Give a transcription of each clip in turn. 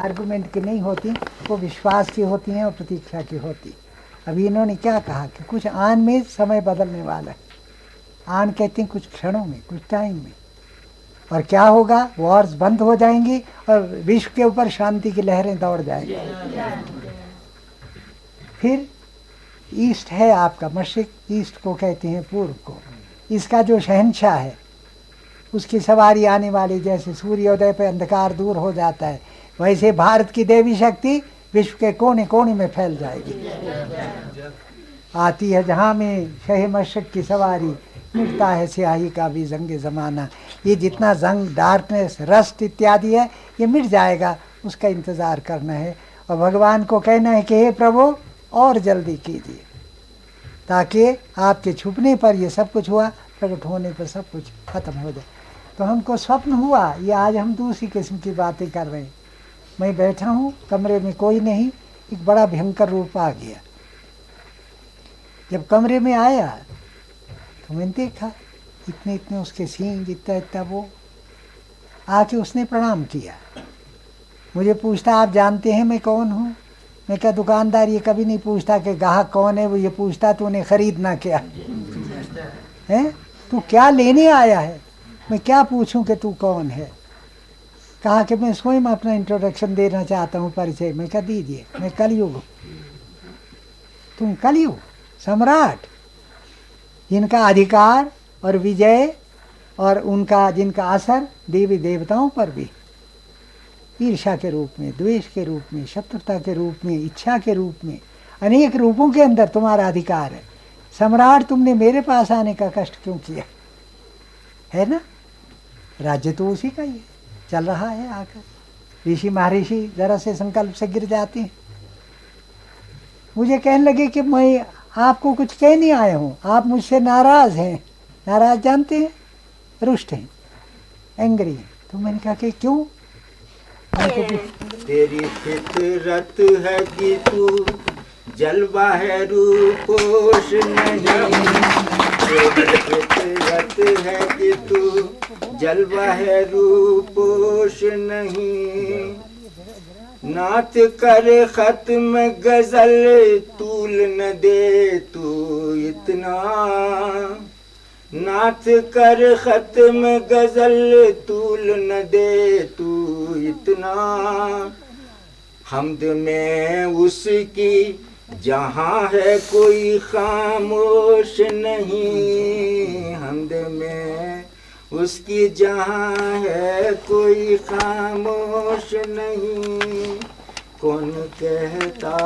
Argument की नहीं होती, वो विश्वास की होती हैं और प्रतीक्षा की होती। अभी इन्होंने क्या कहा कि कुछ आन में समय बदलने वाला है। आन कहते हैं कुछ क्षणों में, कुछ टाइम में। और क्या होगा? वॉर्स बंद हो जाएँगी और विश्व के ऊपर शांति की लहरें दौड़ जाएँगी। फिर ईस्ट है आपका मशरक ईस्ट को कहते हैं पूर्व को। इसका जो शहनशाह है, उसकी सवारी आने वाली, जैसे सूर्योदय पर अंधकार दूर हो जाता है वैसे भारत की देवी शक्ति विश्व के कोने कोने में फैल जाएगी। आती है जहाँ में शह मशक की सवारी, मिटता है स्याही का भी जंग ज़माना। ये जितना जंग डार्कनेस रस्ट इत्यादि है, ये मिट जाएगा, उसका इंतज़ार करना है। और भगवान को कहना है कि हे प्रभु, और जल्दी कीजिए। ताकि आपके छुपने पर ये सब कुछ हुआ, प्रकट होने पर सब कुछ खत्म हो जाए। तो हमको स्वप्न हुआ, ये आज हम दूसरी किस्म की बातें कर रहे हैं। मैं बैठा हूँ कमरे में कोई नहीं एक बड़ा भयंकर रूप आ गया। जब कमरे में आया तो मैंने देखा इतने इतने उसके सींग इतना इतना वो आके उसने प्रणाम किया। मुझे पूछता आप जानते हैं मैं कौन हूँ? मैं क्या दुकानदार ये कभी नहीं पूछता कि ग्राहक कौन है वो ये पूछता तो उन्हें खरीदना क्या? है? तू क्या लेने आया है? मैं क्या पूछूँ कि तू कौन है? कहा कि मैं स्वयं अपना इंट्रोडक्शन देना चाहता हूँ, परिचय। मैं क्या दीजिए, मैं कलयुग तुम कलयुग सम्राट। जिनका अधिकार और विजय और उनका जिनका असर देवी देवताओं पर भी। ईर्षा के रूप में, द्वेष के रूप में, शत्रुता के रूप में, इच्छा के रूप में, अनेक रूपों के अंदर तुम्हारा अधिकार है। सम्राट, तुमने मेरे पास आने का कष्ट क्यों किया? है ना? राज्य तो उसी का ही है। चल रहा है आकर। ऋषि महर्षि जरा से संकल्प से गिर जाते हैं। मुझे कहने लगे कि मैं आपको कुछ कह नहीं आया हूँ। आप मुझसे नाराज़ हैं। नाराज़ जानते हैं? रुष्ट हैं। एंग्री हैं। तो मैंने कहा कि क्यों? तेरी फितरत है कि तू जलवा है रूपोश नहीं है कि तू। जलवा है रूपोश नहीं नात कर खत्म गज़ल तूल न दे तू इतना। नाथ कर खत्म गज़ल तूल न दे तू इतना। हमद में उसकी जहाँ है कोई खामोश नहीं हमद में। उसकी जहाँ है कोई खामोश नहीं। कौन कहता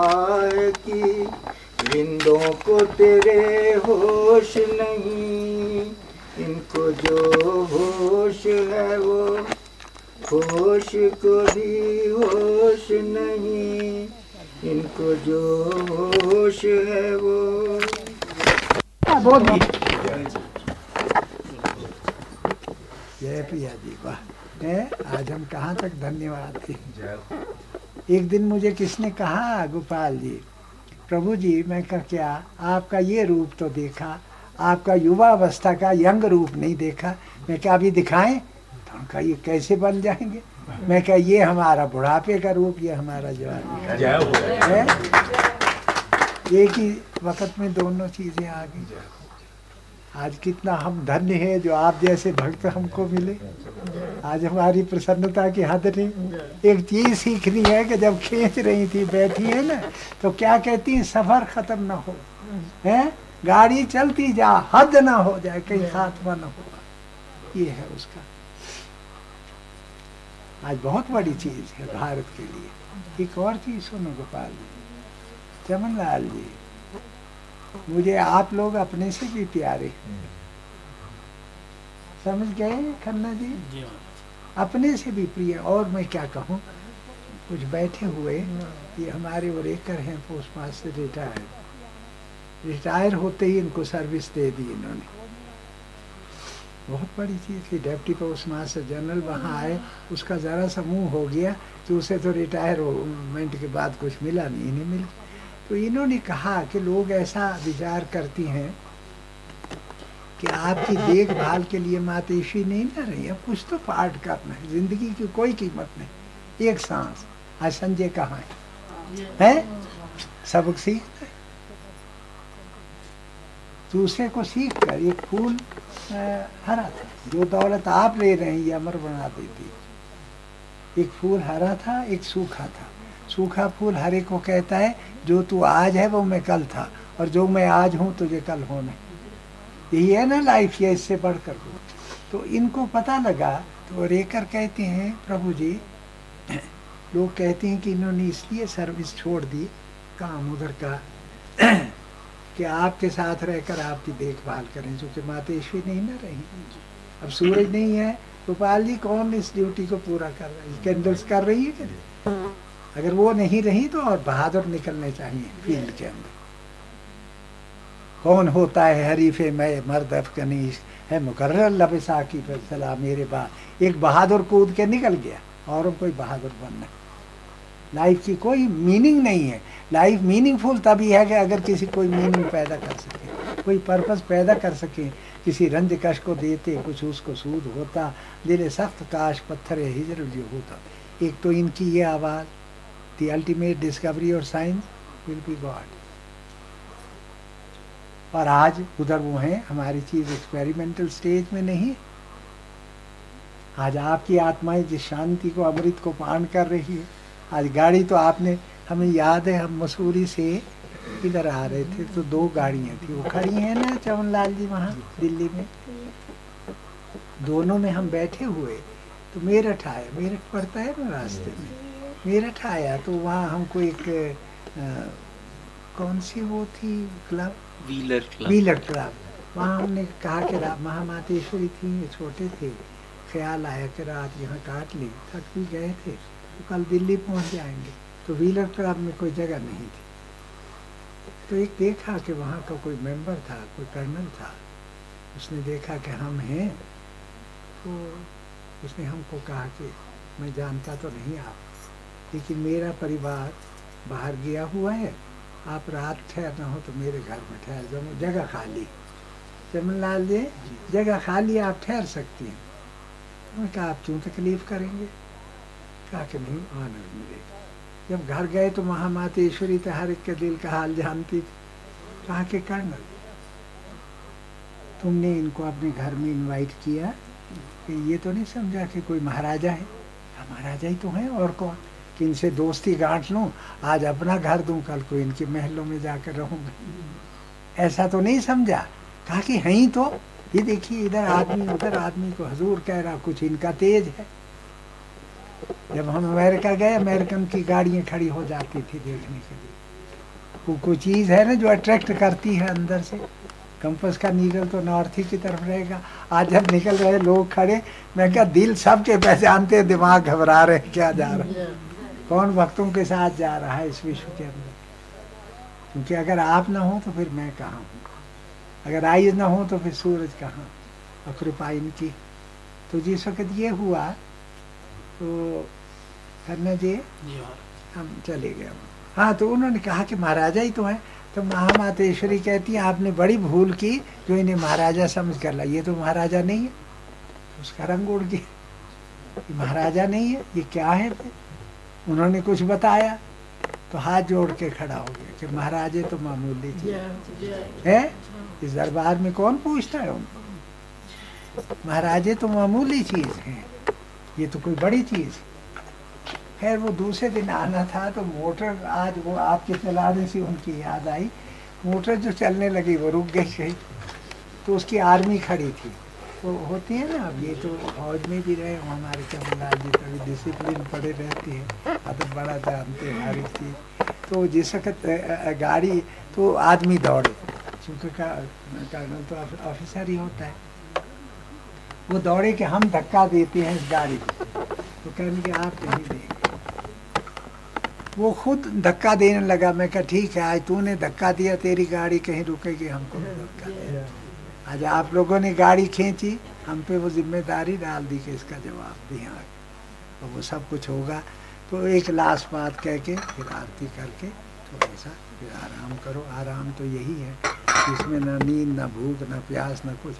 है कि विंदों को तेरे होश नहीं। इनको जो होश है वो होश को भी होश नहीं। इनको जो होश है वो बोलिए जय प्रिया जी वाह। है आज हम कहाँ तक धन्यवाद थे एक दिन मुझे किसने कहा गोपाल जी प्रभु जी मैं कहा क्या आपका ये रूप तो देखा? आपका युवा अवस्था का यंग रूप नहीं देखा? मैं क्या अभी दिखाएँ? तो उनका ये कैसे बन जाएँगे? मैं क्या ये हमारा बुढ़ापे का रूप ये हमारा जवान है। एक ही वक्त में दोनों चीज़ें आ गई। आज कितना हम धन्य है जो आप जैसे भक्त हमको मिले। आज हमारी प्रसन्नता की हद नहीं। एक चीज़ सीखनी है कि जब खींच रही थी बैठी है ना तो क्या कहती है सफ़र खत्म ना हो। है? गाड़ी चलती जा हद ना हो जाए कहीं खात्मा ना हो। ये है उसका। आज बहुत बड़ी चीज़ है भारत के लिए। एक और चीज़ सुनो गोपाल जी। चमन लाल जी मुझे आप लोग अपने से भी प्यारे समझ गए खन्ना जी? अपने से भी प्रिय। और मैं क्या कहूँ? कुछ बैठे हुए ये हमारे ओरेकर हैं पोस्ट मास्टर रिटायर। रिटायर होते ही इनको सर्विस दे दी इन्होंने। बहुत बड़ी चीज़ थी। डेप्टी पोस्ट मास्टर जनरल वहाँ आए, उसका ज़रा सा मुँह हो गया कि उसे तो रिटायरमेंट के बाद कुछ मिला नहीं, इन्हें मिल तो इन्होंने कहा कि लोग ऐसा विचार करती हैं कि आपकी देखभाल के लिए मातेशी नहीं ना रही अब कुछ तो पाठ करना है, ज़िंदगी की कोई कीमत नहीं। एक सांस, आज संजय कहाँ है? हैं? सबक सीख दूसरे को सीख कर एक फूल हरा था, जो दौलत आप ले रहे हैं, ये अमर बना देती। एक फूल हरा था, एक सूखा था। सूखा फूल हरे को कहता है, जो तू आज है, वो मैं कल था, और जो मैं आज हूँ, तुझे कल होना यही है ना लाइफ ये इससे बढ़कर तो इनको पता लगा तो रेकर कहते हैं, प्रभु जी, लोग कहते हैं कि इन्होंने इसलिए सर्विस छोड़ दी, काम उधर का कि आपके साथ रहकर आपकी देखभाल करें, क्योंकि मातेश्वरी नहीं ना रही। अब सूरज नहीं है गोपाल जी कौन इस ड्यूटी को पूरा कर रहा कैंडल्स कर रही है क्या अगर वो नहीं रही तो और बहादुर निकलने चाहिए फ़ील्ड के अंदर। कौन होता है हरीफे मैं, मर्द अफगनीश? है मुकर्र लबिसा की चला मेरे बाद एक बहादुर कूद के निकल गया, और कोई बहादुर बनना। लाइफ की कोई मीनिंग नहीं है। लाइफ मीनिंगफुल तभी है कि अगर किसी कोई मीनिंग पैदा कर सके, कोई पर्पस पैदा कर सके, किसी रंज कश को देते, कुछ उसको सूद होता दिले सख्त काश पत्थर हिजर जो होता। एक तो इनकी ये आवाज़ दी अल्टीमेट डिस्कवरी और साइंस विल बी गॉड और आज उधर वो हैं, हमारी चीज़ एक्सपेरिमेंटल स्टेज में नहीं। आज आपकी आत्माएँ जिस शांति को, अमृत को पान कर रही है आज गाड़ी तो आपने हमें याद है हम मसूरी से इधर आ रहे थे तो दो गाड़ियाँ थी। वो खड़ी हैं ना चवन लाल जी वहाँ दिल्ली में? दोनों में हम बैठे हुए तो मेरठ आए। मेरठ पड़ता है ना रास्ते में? मेरठ आया तो वहाँ हमको एक आ, कौन सी वो थी club? Wheeler club. Wheeler club. वहाँ हमने कहा कि महामातेश्वरी थी छोटे थे। ख्याल आया कि रात यहाँ काट ली थक भी गए थे। तो कल दिल्ली पहुँच जाएँगे। तो व्हीलर क्लब में कोई जगह नहीं थी। तो एक देखा कि वहाँ का कोई मेंबर था, कोई कर्नल था। उसने देखा कि हम हैं। तो उसने हमको कहा कि मैं जानता तो नहीं आप, लेकिन मेरा परिवार बाहर गया हुआ है। आप रात ठहरना हो तो मेरे घर में ठहर जाओ जगह खाली। चमन लाल जी, जगह खाली आप ठहर सकती हैं। मैं कहा, आप क्यों तकलीफ़ करेंगे? कहा कि नहीं ऑनर मिलेगा जब घर गए तो महामातेश्वरी तो हर एक के दिल का हाल जानती थी। कहा कि कर्नल तुमने इनको अपने घर में इनवाइट किया? कि ये तो नहीं समझा कि कोई महाराजा है, महाराजा ही तो है, और कौन? कि इनसे दोस्ती गांठ लूँ, आज अपना घर दूँ, कल को इनके महलों में जाकर रहूँगा। ऐसा तो नहीं समझा। कहा कि है ही तो। ये देखिए, इधर आदमी, उधर आदमी को हजूर कह रहा, कुछ इनका तेज है। जब हम अमेरिका गए, अमेरिकन की गाड़ियाँ खड़ी हो जाती थी देखने के लिए। वो कोई चीज़ है ना जो अट्रैक्ट करती है अंदर से? कंपस का नीडल तो नॉर्थ ही की तरफ़ रहेगा। आज जब निकल रहे लोग खड़े, मैं क्या दिल सबके पहचानते दिमाग घबरा रहे क्या जा रहा है? कौन भक्तों के साथ जा रहा है इस विश्व के अंदर? क्योंकि अगर आप ना हो तो फिर मैं कहाँ हूँ? अगर आइज़ ना हो तो फिर सूरज कहाँ? और कृपा इनकी। तो जिस वक्त ये हुआ तो करना जी। हम चले गए हाँ तो उन्होंने कहा कि महाराजा ही तो है। तो महामातेश्वरी कहती है आपने बड़ी भूल की जो इन्हें महाराजा समझ कर ला ये तो महाराजा नहीं है। तो उसका रंग उड़ गया। महाराजा नहीं है ये क्या है? फिर उन्होंने कुछ बताया। तो हाथ जोड़ के खड़ा हो गया कि महाराजे तो मामूली चीज़। है? इस दरबार में कौन पूछता है उनको? महाराजे तो मामूली चीज़ है। ये तो कोई बड़ी चीज़। खैर, वो दूसरे दिन आना था तो मोटर आज वो आपके चलाने से उनकी याद आई। मोटर जो चलने लगी, वो रुक गई गई तो उसकी आर्मी खड़ी थी। तो होती है ना, अब ये तो फौज में भी रहे हमारे चमनलाल जी तभी डिसिप्लिन पड़े रहती है। आदत बड़ा जानते हैं हर एक चीज़। तो जिस वक्त गाड़ी तो आदमी दौड़े। क्योंकि कर्नल तो ऑफिसर ही होता है। वो दौड़े कि हम धक्का देते हैं इस गाड़ी को। तो कहने के आप नहीं देंगे। वो खुद धक्का देने लगा। मैं कहा, ठीक है, आज तूने धक्का दिया, तेरी गाड़ी कहीं रुकेगी, हमको धक्का आज आप लोगों ने गाड़ी खींची, हम पे वो ज़िम्मेदारी डाल दी कि इसका जवाब दिया तो वो सब कुछ होगा। तो एक लास्ट बात कह के, फिर आरती करके थोड़ा सा फिर आराम करो। आराम तो यही है इसमें ना नींद, ना भूख, ना प्यास, ना कुछ।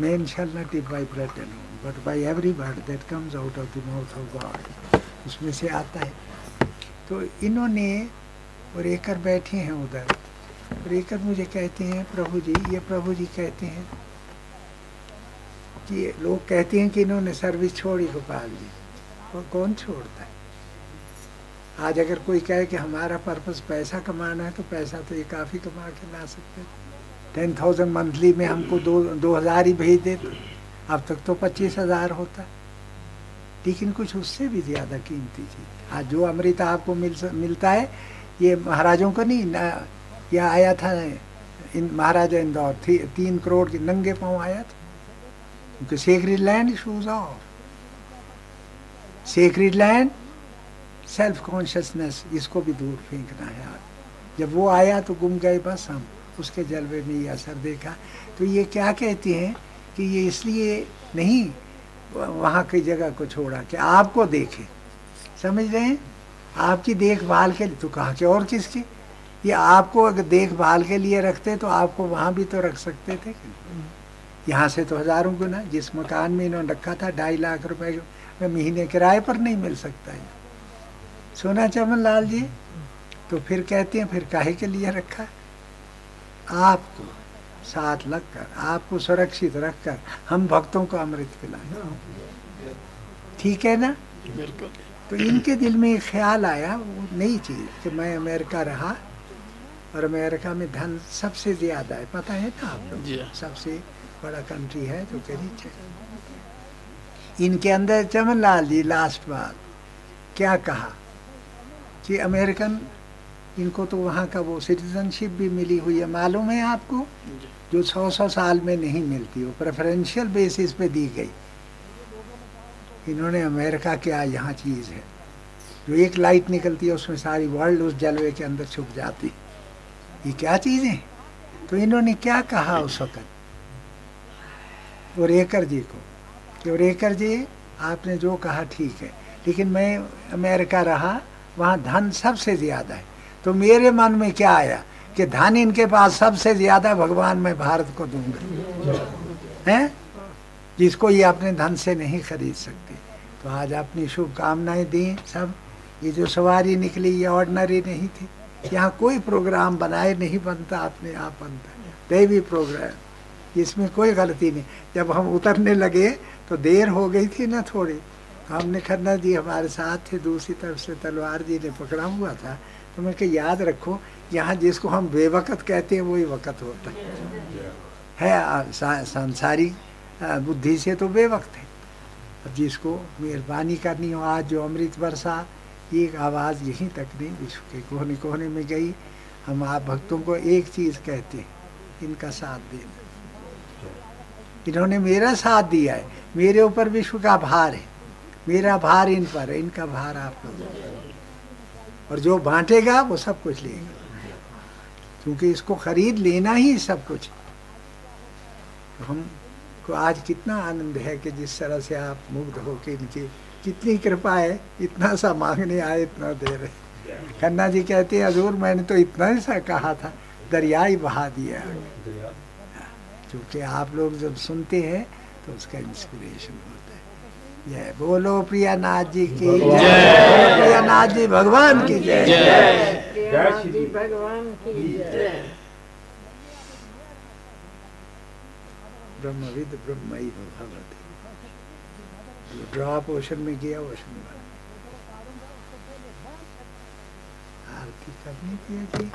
Man shall not live by bread alone, but by every word that comes out of the mouth of God. उसमें से आता है। तो इन्होंने और एकर बैठे हैं उधर। और एकर मुझे कहते हैं प्रभु जी ये प्रभु जी कहते हैं कि लोग कहते हैं कि इन्होंने सर्विस छोड़ी गोपाल जी। और कौन छोड़ता है? आज अगर कोई कहे कि हमारा पर्पस पैसा कमाना है तो पैसा तो ये काफ़ी कमा के ला सकते टेन थाउज़ेंड मंथली में हमको दो दो हज़ार ही भेज देते। अब तक तो पच्चीस हज़ार होता। लेकिन कुछ उससे भी ज़्यादा कीमती चीज़। आज जो अमृत आपको मिल मिलता है, ये महाराजों को नहीं, ना यह आया था, इन, महाराजा इंदौर, थी, तीन करोड़ के नंगे पाँव आया था। क्योंकि sacred land shoes off sacred land self consciousness इसको भी दूर फेंकना है। जब वो आया तो गुम गए बस हम। उसके जलवे में ये असर देखा। तो ये क्या कहते हैं कि ये इसलिए नहीं वहाँ की जगह को छोड़ा कि आपको देखे। समझ रहे हैं? आपकी देखभाल के लिए तो कहा कि और किसकी? ये आपको अगर देखभाल के लिए रखते तो आपको वहाँ भी तो रख सकते थे यहाँ से तो हज़ारों गुना, जिस मकान में इन्होंने रखा था, ढाई लाख रुपए महीने किराए पर नहीं मिल सकता है। सोना चमन लाल जी तो फिर कहते हैं, फिर काहे के लिए रखा? आपको साथ लगकर आपको सुरक्षित रखकर हम भक्तों को अमृत पिलाए। ठीक है ना? तो इनके दिल में ख्याल आया वो नई चीज़ कि मैं अमेरिका रहा और अमेरिका में धन सबसे ज़्यादा है। पता है ना आप लोग। सबसे बड़ा कंट्री है तो कह इनके अंदर चमन लाल जी लास्ट बात क्या कहा कि अमेरिकन इनको तो वहाँ का वो सिटीजनशिप भी मिली हुई है। मालूम है आपको? जो। सौ सौ साल में नहीं मिलती वो प्रेफरेंशियल बेसिस पे दी गई। इन्होंने अमेरिका क्या यहाँ चीज़ है। जो एक लाइट निकलती है उसमें सारी वर्ल्ड उस जलवे के अंदर छुप जाती। ये क्या चीज़ें तो इन्होंने क्या कहा उस वक्त? और एकर जी को कि और एकर जी आपने जो कहा ठीक है। लेकिन मैं अमेरिका रहा वहाँ धन सबसे ज़्यादा है। तो मेरे मन में क्या आया कि धन इनके पास सबसे ज़्यादा भगवान मैं भारत को दूँगा। हैं? जिसको ये अपने धन से नहीं खरीद सकते। तो आज अपनी शुभकामनाएँ दी सब। ये जो सवारी निकली, ये ऑर्डनरी नहीं थी। यहाँ कोई प्रोग्राम बनाए नहीं बनता अपने आप बनता दैवी प्रोग्राम इसमें कोई गलती नहीं। जब हम उतरने लगे तो देर हो गई थी ना थोड़ी। हमने खन्ना जी हमारे साथ थे, दूसरी तरफ़ से तलवार जी ने पकड़ा हुआ था। तो मैं कहा याद रखो, यहाँ जिसको हम बेवकत कहते हैं, वही वक़्त होता है। है सांसारिक बुद्धि से तो बेवक्त है। अब जिसको मेहरबानी करनी हो, आज जो अमृत वर्षा एक आवाज़ यहीं तक नहीं, विश्व के कोने कोने में गई। हम आप भक्तों को एक चीज़ कहते हैं, इनका साथ देना। इन्होंने मेरा साथ दिया है, मेरे ऊपर विश्व का भार है, मेरा भार इन पर है, इनका भार आप लोग और जो बांटेगा वो सब कुछ लेगा। क्योंकि इसको खरीद लेना ही सब कुछ। तो हम को आज कितना आनंद है कि जिस तरह से आप मुग्ध हो के इनकी कितनी कृपा है इतना सा मांगने आए इतना दे रहे। खन्ना जी कहते हैं हजूर मैंने तो इतना ही सा कहा था दरिया ही बहा दिया क्योंकि आप लोग जब सुनते हैं तो उसका इंस्पिरेशन है। जय। बोलो प्रिया नाथ जी की जय। प्रिया नाथ जी भगवान की जय। भगवान की जय। ब्रह्मविद ब्रह्म भवती जो ड्रॉप ओशन में गया ओशन में आरती करनी थी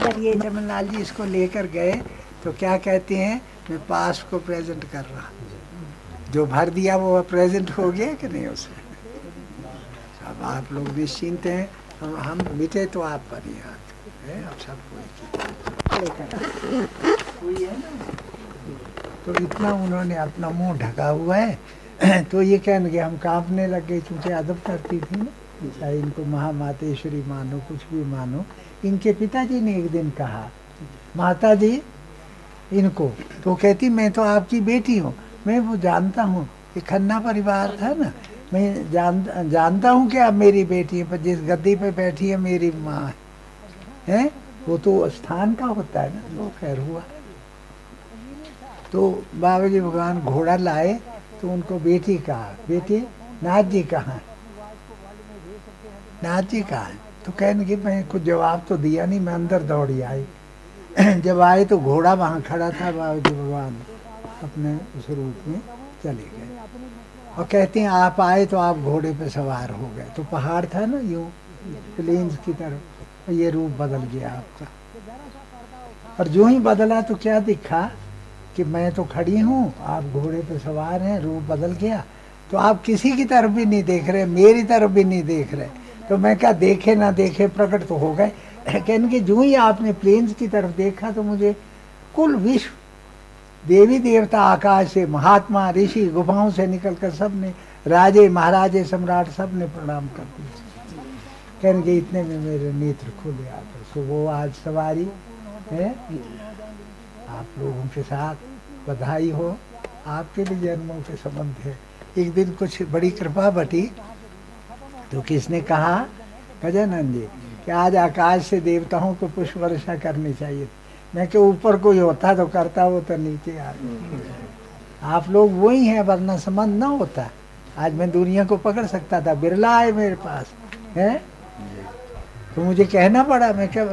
अगर ये जमनलाल जी इसको लेकर गए तो क्या कहते हैं मैं पास को प्रेजेंट कर रहा जो भर दिया वो प्रेजेंट हो गया कि नहीं उसमें अब आप लोग निश्चिंत हैं। हम हम मिटे तो आप पर ही अब सब कोई है तो इतना उन्होंने अपना मुँह ढका हुआ है। तो ये कहने के हम कांपने लग गए, चूँकि अदब करती थी ना। चाहे इनको महामातेश्वरी मानो, कुछ भी मानो। इनके पिताजी ने एक दिन कहा माता जी इनको। तो कहती, मैं तो आपकी बेटी हूँ। मैं वो जानता हूँ कि खन्ना परिवार था ना। मैं जान, जानता हूँ कि आप मेरी बेटी है, पर जिस गद्दी पे बैठी है मेरी माँ है। वो तो स्थान का होता है ना तो खैर हुआ। तो बाबा जी भगवान घोड़ा लाए तो उनको बेटी कहा, बेटी, नाथ जी कहाँ नाथ जी कहा तो कहने की, मैं कुछ जवाब तो दिया नहीं, मैं अंदर दौड़ी आई। जब आए तो घोड़ा वहाँ खड़ा था बाबा जी भगवान। अपने उस रूप में चले गए। और कहते हैं, आप आए तो आप घोड़े पे सवार हो गए। तो पहाड़ था ना, यूँ प्लेन्स की तरफ़ ये रूप बदल गया आपका। और जो ही बदला तो क्या दिखा कि मैं तो खड़ी हूँ, आप घोड़े पे सवार हैं, रूप बदल गया। तो आप किसी की तरफ़ भी नहीं देख रहे, मेरी तरफ़ भी नहीं देख रहे। तो मैं क्या देखे ना देखे प्रकट तो हो गए। कहने कि जो ही आपने प्लेन्स की तरफ़ देखा तो मुझे कुल विश्व देवी देवता आकाश से, महात्मा, ऋषि, गुफाओं से निकलकर सबने राजे, महाराजे, सम्राट सबने प्रणाम कर दिया। कहने के इतने में मेरे नेत्र खुले आकर सो वो आज सवारी, है? आप लोगों के साथ बधाई हो। आपके भी जन्मों के संबंध है। एक दिन कुछ बड़ी कृपा बटी तो किसने कहा? गजानंद जी, कि आज आकाश से देवताओं को पुष्प वर्षा करनी चाहिए। मैं के ऊपर कोई होता तो करता वो तो नीचे आ आप लोग वही हैं, वरना संबंध ना होता। आज मैं दुनिया को पकड़ सकता था, बिरला आए मेरे पास, है? तो मुझे कहना पड़ा, मैं क्या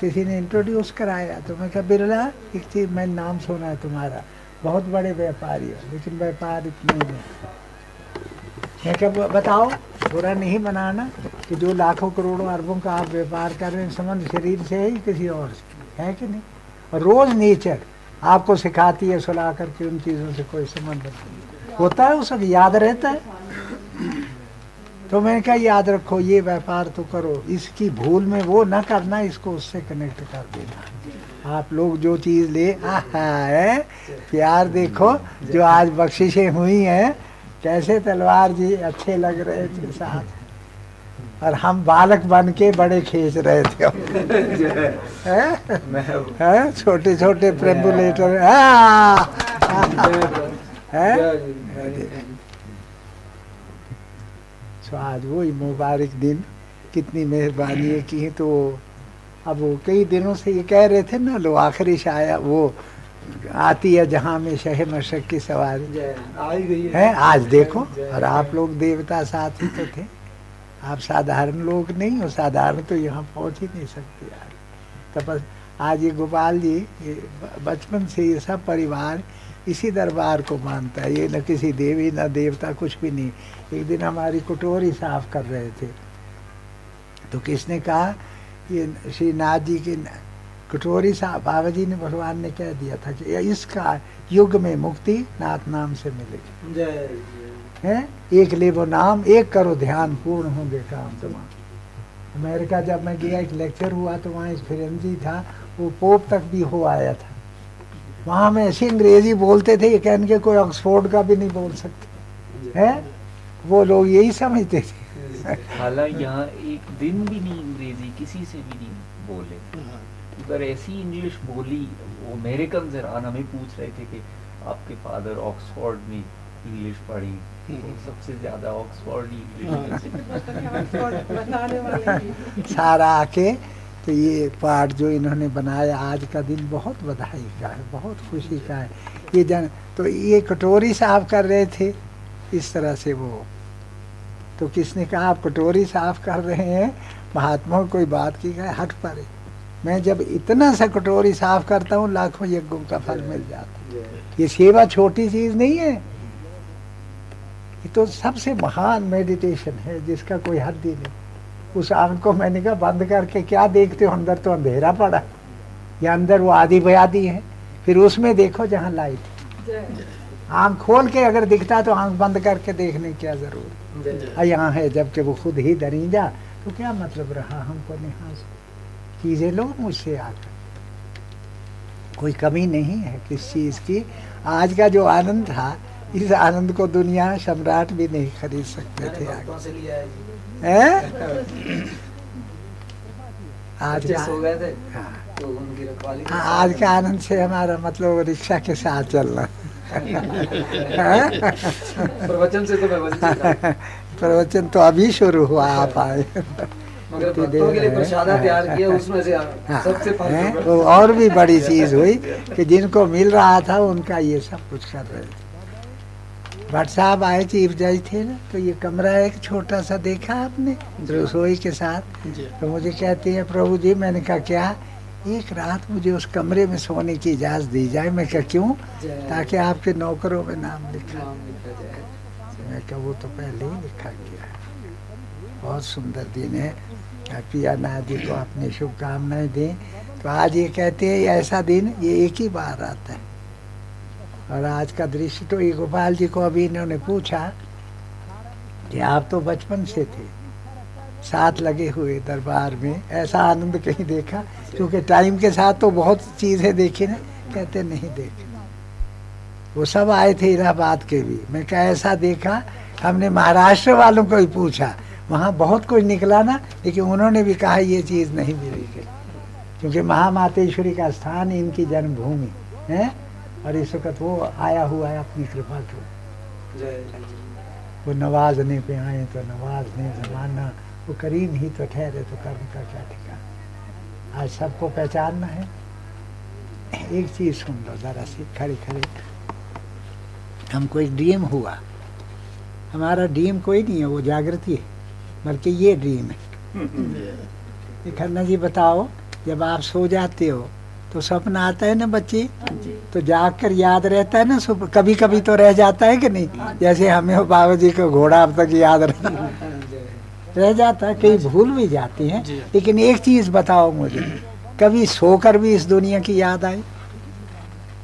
किसी ने इंट्रोड्यूस कराया तो मैं क्या बिरला, एक चीज़ मैं नाम सुना है तुम्हारा। बहुत बड़े व्यापारी हो, लेकिन व्यापार इतने नहीं मैं क्या बताओ, बुरा नहीं बनाना कि जो लाखों करोड़ों अरबों का आप व्यापार कर रहे हैं, संबंध शरीर से है ही किसी और से? है कि नहीं? रोज नेचर आपको सिखाती है सुला करके उन चीज़ों से कोई संबंध नहीं। होता है सब, याद रहता है। तो मैं क्या याद रखो, ये व्यापार तो करो। इसकी भूल में वो ना करना, इसको उससे कनेक्ट कर देना। आप लोग जो चीज़ ले है? प्यार देखो, जो आज बख्शिशें हुई हैं। कैसे तलवार जी अच्छे लग रहे थे साथ। और हम बालक बन के बड़े खींच रहे थे। छोटे छोटे प्रेम्बुलेटर तो आज वही मुबारक दिन कितनी मेहरबानी की तो अब वो कई दिनों से ये कह रहे थे ना लो आखिरी शाया वो आती है जहाँ में शह मशक की सवारी। है आज देखो। और आप लोग देवता साथ ही तो थे। आप साधारण लोग नहीं हो, साधारण तो यहाँ पहुँच ही नहीं सकते यार। तो बस, आज ये गोपाल जी, ये बचपन से ये सब परिवार इसी दरबार को मानता है। ये न किसी देवी, न देवता, कुछ भी नहीं। एक दिन हमारी कटोरी साफ़ कर रहे थे। तो किसने कहा, ये श्री नाथ जी की कटोरी साहब बाबा जी ने भगवान ने कह दिया था कि इसका युग में मुक्ति नाथ नाम से मिलेगी। है? एक ले वो नाम, एक करो ध्यान, पूर्ण होंगे काम तमाम अमेरिका जब मैं गया, एक लेक्चर हुआ तो वहाँ एक फिरंजी था, वो पोप तक भी हो आया था। वहाँ में ऐसी अंग्रेज़ी बोलते थे, ये कहने के कोई ऑक्सफोर्ड का भी नहीं बोल सकते। है? वो लोग यही समझते थे। हालाँकि यहाँ एक दिन भी नहीं अंग्रेज़ी, किसी से भी नहीं बोले। अगर ऐसी इंग्लिश बोली, वो अमेरिकन जरान हमें पूछ रहे थे कि आपके फादर ऑक्सफोर्ड में इंग्लिश पढ़ी। सबसे ज़्यादा ऑक्सफोर्ड सारा आके तो ये पार्ट जो इन्होंने बनाया आज का दिन बहुत बधाई का है बहुत खुशी का है। ये जन तो ये कटोरी साफ़ कर रहे थे इस तरह से वो। तो किसने कहा आप कटोरी साफ़ कर रहे हैं? महात्मा कोई बात की गए हट पड़े। मैं जब इतना सा कटोरी साफ़ करता हूँ लाखों यज्ञों का फल मिल जाता है। ये सेवा छोटी चीज़ नहीं है। ये तो सबसे महान मेडिटेशन है जिसका कोई हद ही नहीं। उस आँख को मैंने कहा बंद करके क्या देखते हो? अंदर तो अंधेरा पड़ा या अंदर वो आदि बयादी है। फिर उसमें देखो जहाँ लाइट आँख खोल के अगर दिखता तो आँख बंद करके देखने क्या ज़रूरत? यहाँ है जबकि वो खुद ही दरीजा तो क्या मतलब रहा हमको निहाज चीज़ें लो मुझसे आकर। कोई कमी नहीं है किस चीज़ की। आज का जो आनंद था इस आनंद को दुनिया सम्राट भी नहीं खरीद सकते थे आगे आज का हाँ। तो हाँ, आज का आनंद से हमारा मतलब रिक्शा के साथ चलना प्रवचन से तो प्रवचन तो अभी शुरू हुआ आप आए। मगर के लिए तैयार किया उसमें से हाँ, तो और भी बड़ी चीज़ हुई कि जिनको मिल रहा था उनका ये सब कुछ कर रहे थे। भट्ट साहब आए चीफ जज थे ना तो ये कमरा एक छोटा सा देखा आपने रसोई के साथ। तो मुझे कहती है प्रभु जी मैंने कहा क्या? एक रात मुझे उस कमरे में सोने की इजाज़त दी जाए? मैं कहा क्यों? ताकि आपके नौकरों में नाम लिखा जाए। मैं कहा वो तो पहले ही लिखा गया है। बहुत सुंदर दिन है। पिया नादी को अपनी शुभकामनाएँ दें। तो आज ये कहते हैं ऐसा दिन ये एक ही बार आता है। और आज का दृश्य तो ये गोपाल जी को अभी इन्होंने पूछा कि आप तो बचपन से थे, साथ लगे हुए दरबार में, ऐसा आनंद कहीं देखा? क्योंकि टाइम के साथ तो बहुत चीज़ें देखी ना, कहते नहीं देखी। वो सब आए थे इलाहाबाद के भी। मैं क्या ऐसा देखा? हमने महाराष्ट्र वालों को भी पूछा। वहाँ बहुत कुछ निकला ना, लेकिन उन्होंने भी कहा, ये चीज़ नहीं मिलेगी क्योंकि महामातेश्वरी का स्थान इनकी जन्मभूमि, है? और इस वक्त वो आया हुआ है अपनी कृपा को जय वो नवाजने पे आए तो नवाजने जमाना वो करीम ही तो ठहरे तो कर्म का क्या ठिकाना। आज सबको पहचानना है। एक चीज़ सुन लो जरा सी खड़े खड़े। हमको एक ड्रीम हुआ। हमारा ड्रीम कोई नहीं है वो जागृति है बल्कि ये ड्रीम है। खन्ना जी बताओ जब आप सो जाते हो तो सपन आता है ना बच्चे? तो जाग कर याद रहता है ना सुबह कभी कभी तो रह जाता है कि नहीं? जैसे हमें बाबा जी का घोड़ा अब तक याद रह रह जाता है कई भूल भी जाते हैं। लेकिन एक चीज़ बताओ मुझे कभी सोकर भी इस दुनिया की याद आई?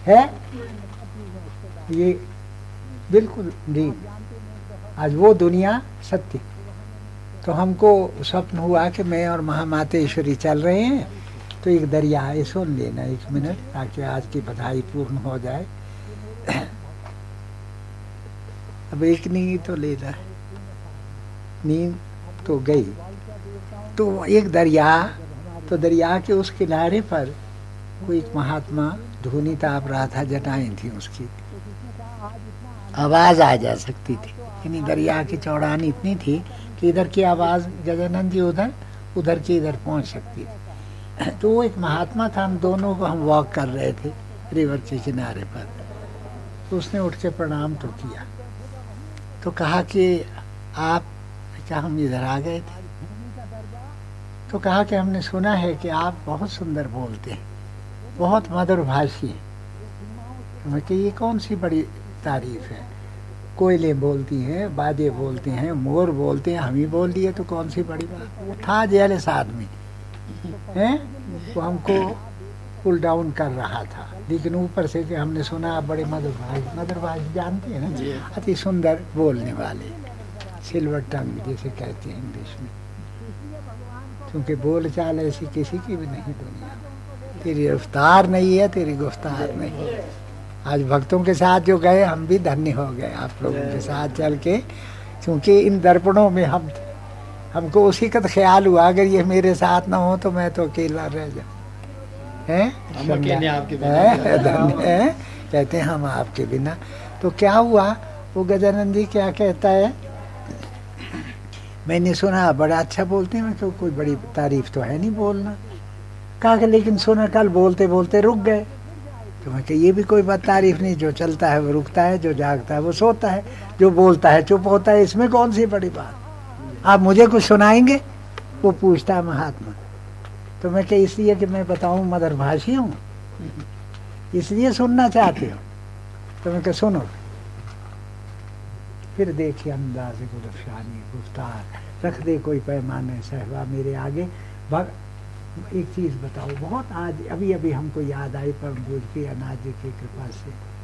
है? ये बिल्कुल नहीं। आज वो दुनिया सत्य। तो हमको स्वप्न हुआ कि मैं और महामातेश्वरी चल रहे हैं। तो एक दरिया है सुन लेना एक मिनट ताकि आज की बधाई पूर्ण हो जाए। अब एक नींद तो लेना नींद तो गई। तो एक दरिया तो दरिया के उस किनारे पर कोई एक महात्मा धुनी ताप रहा था जटाएँ थी उसकी। आवाज़ आ जा सकती थी। यानी दरिया की चौड़ानी इतनी थी कि इधर की आवाज़ गजानंद जी उधर उधर की इधर पहुँच सकती थी। तो वो एक महात्मा था, हम दोनों को हम वॉक कर रहे थे रिवर के किनारे पर। तो उसने उठ के प्रणाम तो किया। तो कहा कि आप क्या हम इधर आ गए थे? तो कहा कि हमने सुना है कि आप बहुत सुंदर बोलते हैं, बहुत मधुर भाषी हैं। तो कि ये कौन सी बड़ी तारीफ़ है? कोयले बोलती हैं, बाजे बोलते हैं, मोर बोलते हैं, हम ही बोल दिए तो कौन सी बड़ी बात? वो था जेलस आदमी। है? वो हमको पुल डाउन कर रहा था। लेकिन ऊपर से कि हमने सुना आप बड़े मधुर भाषी जानते हैं ना? अति सुंदर बोलने वाले। सिल्वर टंग जैसे कहते हैं इंग्लिश में। क्योंकि बोल चाल ऐसी किसी की भी नहीं दुनिया। तेरी रफ्तार नहीं है तेरी गुफ्तार नहीं है। आज भक्तों के साथ जो गए हम भी धन्य हो गए। आप लोगों के साथ चल के क्योंकि इन दर्पणों में हम थे। हमको उसी का तो ख्याल हुआ अगर ये मेरे साथ ना हो तो मैं तो अकेला रह जाऊँ। हैं? हम अकेले आपके बिना हैं? कहते हैं हम आपके बिना। तो क्या हुआ? वो गजानंद जी क्या कहता है? मैंने सुना बड़ा अच्छा बोलते हैं तो कोई बड़ी तारीफ़ तो है नहीं बोलना। कहा कि लेकिन सुना कल बोलते बोलते रुक गए। तो मैं ये भी कोई बात तारीफ़ नहीं जो चलता है वो रुकता है जो जागता है वो सोता है जो बोलता है चुप होता है इसमें कौन सी बड़ी बात? आप मुझे कुछ सुनाएँगे? वो पूछता है महात्मा। तो मैं क्या इसलिए कि मैं बताऊँ मदर भाषी हूँ। इसलिए सुनना चाहते हो। तो मैं क्या सुनो। फिर देखिए अंदाज गुलफशानी गुफ्तार। रख दे कोई पैमाने सहबा मेरे आगे। भग एक चीज़ बताओ बहुत आज अभी अभी हमको याद आई पर भोज की अनाज की कृपा से।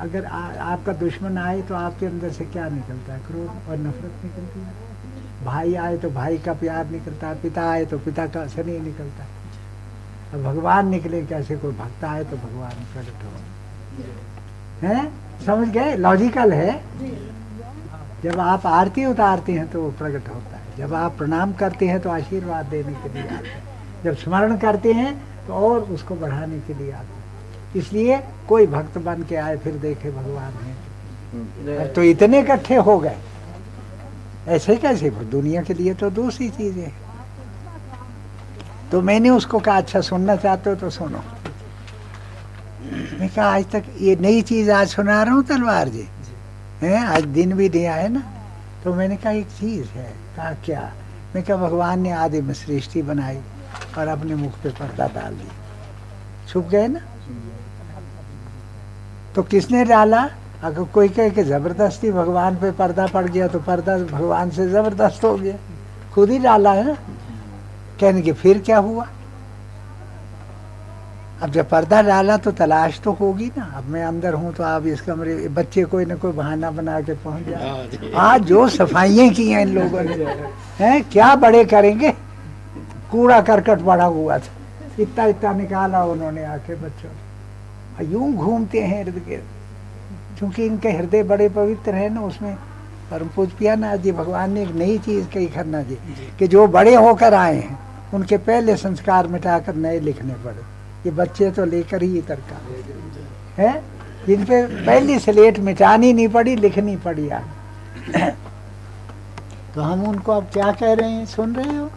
अगर आ, आपका दुश्मन आए तो आपके अंदर से क्या निकलता है? क्रोध और नफरत निकलती है। भाई आए तो भाई का प्यार निकलता है पिता आए तो पिता का स्नेह निकलता। है अब भगवान निकले कैसे कोई भक्त आए तो भगवान प्रकट हो हैं? समझ गए? लॉजिकल है? जब आप आरती उतारते हैं तो वो प्रकट होता है। जब आप प्रणाम करते हैं तो आशीर्वाद देने के लिए आते हैं। जब स्मरण करते हैं तो और उसको बढ़ाने के लिए आते हैं। इसलिए कोई भक्त बन के आए फिर देखे भगवान है। तो इतने इकट्ठे हो गए। ऐसे कैसे दुनिया के लिए तो दूसरी चीज़ है। तो मैंने उसको कहा अच्छा सुनना चाहते हो तो सुनो। मैं कहा, आज तक ये नई चीज़ आज सुना रहा हूँ, तलवार जी। हैं? आज दिन भी दिया है ना? तो मैंने कहा, एक चीज़ है। कहा, क्या? मैं कहा, भगवान ने आदि में सृष्टि बनाई और अपने मुख पे पर्दा डाल दिया। छुप गए ना? तो किसने डाला? अगर कोई कहे कि ज़बरदस्ती भगवान पे पर्दा पड़ गया तो पर्दा भगवान से ज़बरदस्त हो गया। खुद ही डाला है ना। कहने के फिर क्या हुआ? अब जब पर्दा डाला तो तलाश तो होगी ना। अब मैं अंदर हूँ तो आप इस कमरे बच्चे कोई ना कोई बहाना बना के पहुँच जाए। आज जो सफाइयाँ की हैं इन लोगों ने हैं क्या बड़े करेंगे? कूड़ा करकट पड़ा हुआ था। इतना इतना निकाला उन्होंने आके बच्चों ने। यूँ घूमते हैं इर्द गिर्द क्योंकि इनके हृदय बड़े पवित्र है ना उसमें परम पूज पियानाथ जी भगवान ने एक नई चीज़ कही खन्ना जी कि जो बड़े होकर आए हैं उनके पहले संस्कार मिटाकर नए लिखने पड़े। ये बच्चे तो लेकर ही इतर का है? जिन पे पहली स्लेट मिटानी नहीं पड़ी लिखनी पड़ी यार तो हम उनको अब क्या कह रहे हैं? सुन रहे हो?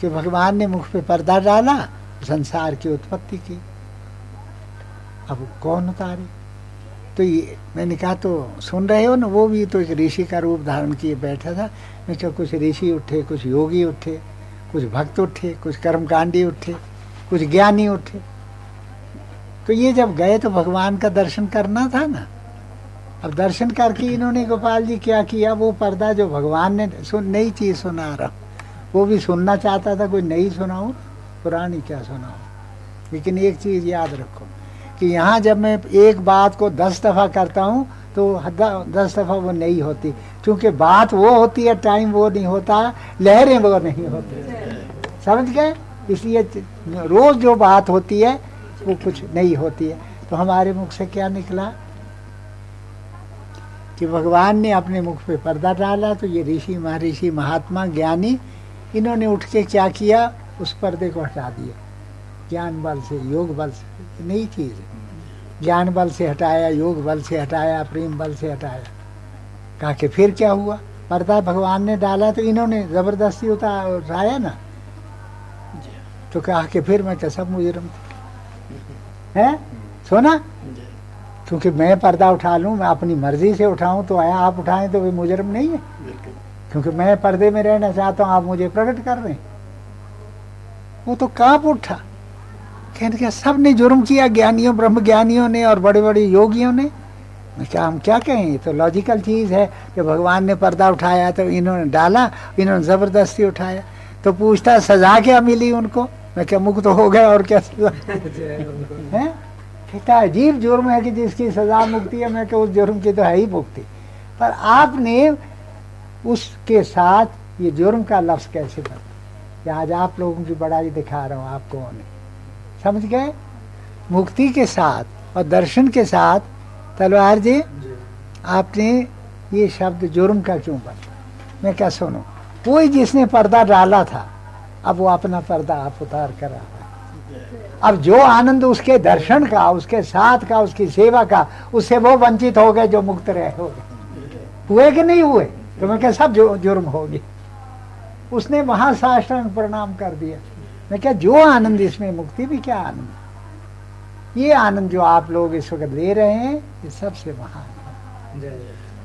कि भगवान ने मुख पे पर्दा डाला संसार की उत्पत्ति की। अब कौन उतारे? तो ये, मैंने कहा तो सुन रहे हो ना, वो भी तो एक ऋषि का रूप धारण किए बैठा था। मैं कहा, कुछ ऋषि उठे, कुछ योगी उठे, कुछ भक्त उठे, कुछ कर्मकांडी उठे, कुछ ज्ञानी उठे। तो ये जब गए तो भगवान का दर्शन करना था ना। अब दर्शन करके इन्होंने गोपाल जी क्या किया, वो पर्दा जो भगवान ने सुन, नई चीज़ सुना रहा। वो भी सुनना चाहता था, कोई नई सुनाऊ, पुरानी क्या सुनाऊ। लेकिन एक चीज़ याद रखो कि यहाँ जब मैं एक बात को दस दफ़ा करता हूँ तो दस दफ़ा वो नहीं होती। क्योंकि बात वो होती है टाइम वो नहीं होता, लहरें वो नहीं होती। समझ गए? इसलिए रोज जो बात होती है, वो कुछ नहीं होती है। तो हमारे मुख से क्या निकला? कि भगवान ने अपने मुख पे पर्दा डाला तो ये ऋषि महर्षि महात्मा ज्ञानी, इन्होंने उठ के क्या किया? उस पर्दे को हटा दिया ज्ञान बल से योग बल से नई चीज़। है ज्ञान बल से हटाया योग बल से हटाया प्रेम बल से हटाया। कहा कि फिर क्या हुआ? पर्दा भगवान ने डाला तो इन्होंने ज़बरदस्ती उठाया ना। तो कहा कि फिर मैं कैसा मुजरम है? सोना? क्योंकि मैं पर्दा उठा लूँ मैं अपनी मर्ज़ी से उठाऊं तो आया आप उठाएँ तो वे मुजरम नहीं है। क्योंकि मैं पर्दे में रहना चाहता हूँ आप मुझे प्रकट कर रहे हैं। वो तो काँप उठा। कहने क्या सबने जुर्म किया? ज्ञानियों ब्रह्म ज्ञानियों ने और बड़े बड़े योगियों ने? मैं क्या हम क्या कहें? ये तो लॉजिकल चीज़ है। कि भगवान ने पर्दा उठाया तो इन्होंने डाला इन्होंने ज़बरदस्ती उठाया। तो पूछता सजा क्या मिली उनको? मैं क्या मुक्त हो गए और क्या सजा? है? कहता अजीब जुर्म है कि जिसकी सजा मुक्ति है। मैं क्या उस जुर्म की तो है ही मुक्ति। पर आपने उसके साथ ये जुर्म का लफ्ज कैसे बना आज आप लोगों की बड़ाई दिखा रहा हूँ आपको ने समझ गए? मुक्ति के साथ और दर्शन के साथ तलवार जी आपने ये शब्द जुर्म का क्यों बना मैं क्या सुनो? कोई जिसने पर्दा डाला था अब वो अपना पर्दा आप उतार कर रहा है। अब जो आनंद उसके दर्शन का उसके साथ का उसकी सेवा का उससे वो वंचित हो गए जो मुक्त रहे हो गए। हुए कि नहीं हुए? तो मैं क्या सब जुर्म होगी उसने महासाष्टांग प्रणाम कर दिया। मैं क्या जो आनंद, इसमें मुक्ति भी क्या आनंद? ये आनंद जो आप लोग इस वक्त ले रहे हैं, ये सबसे महान है।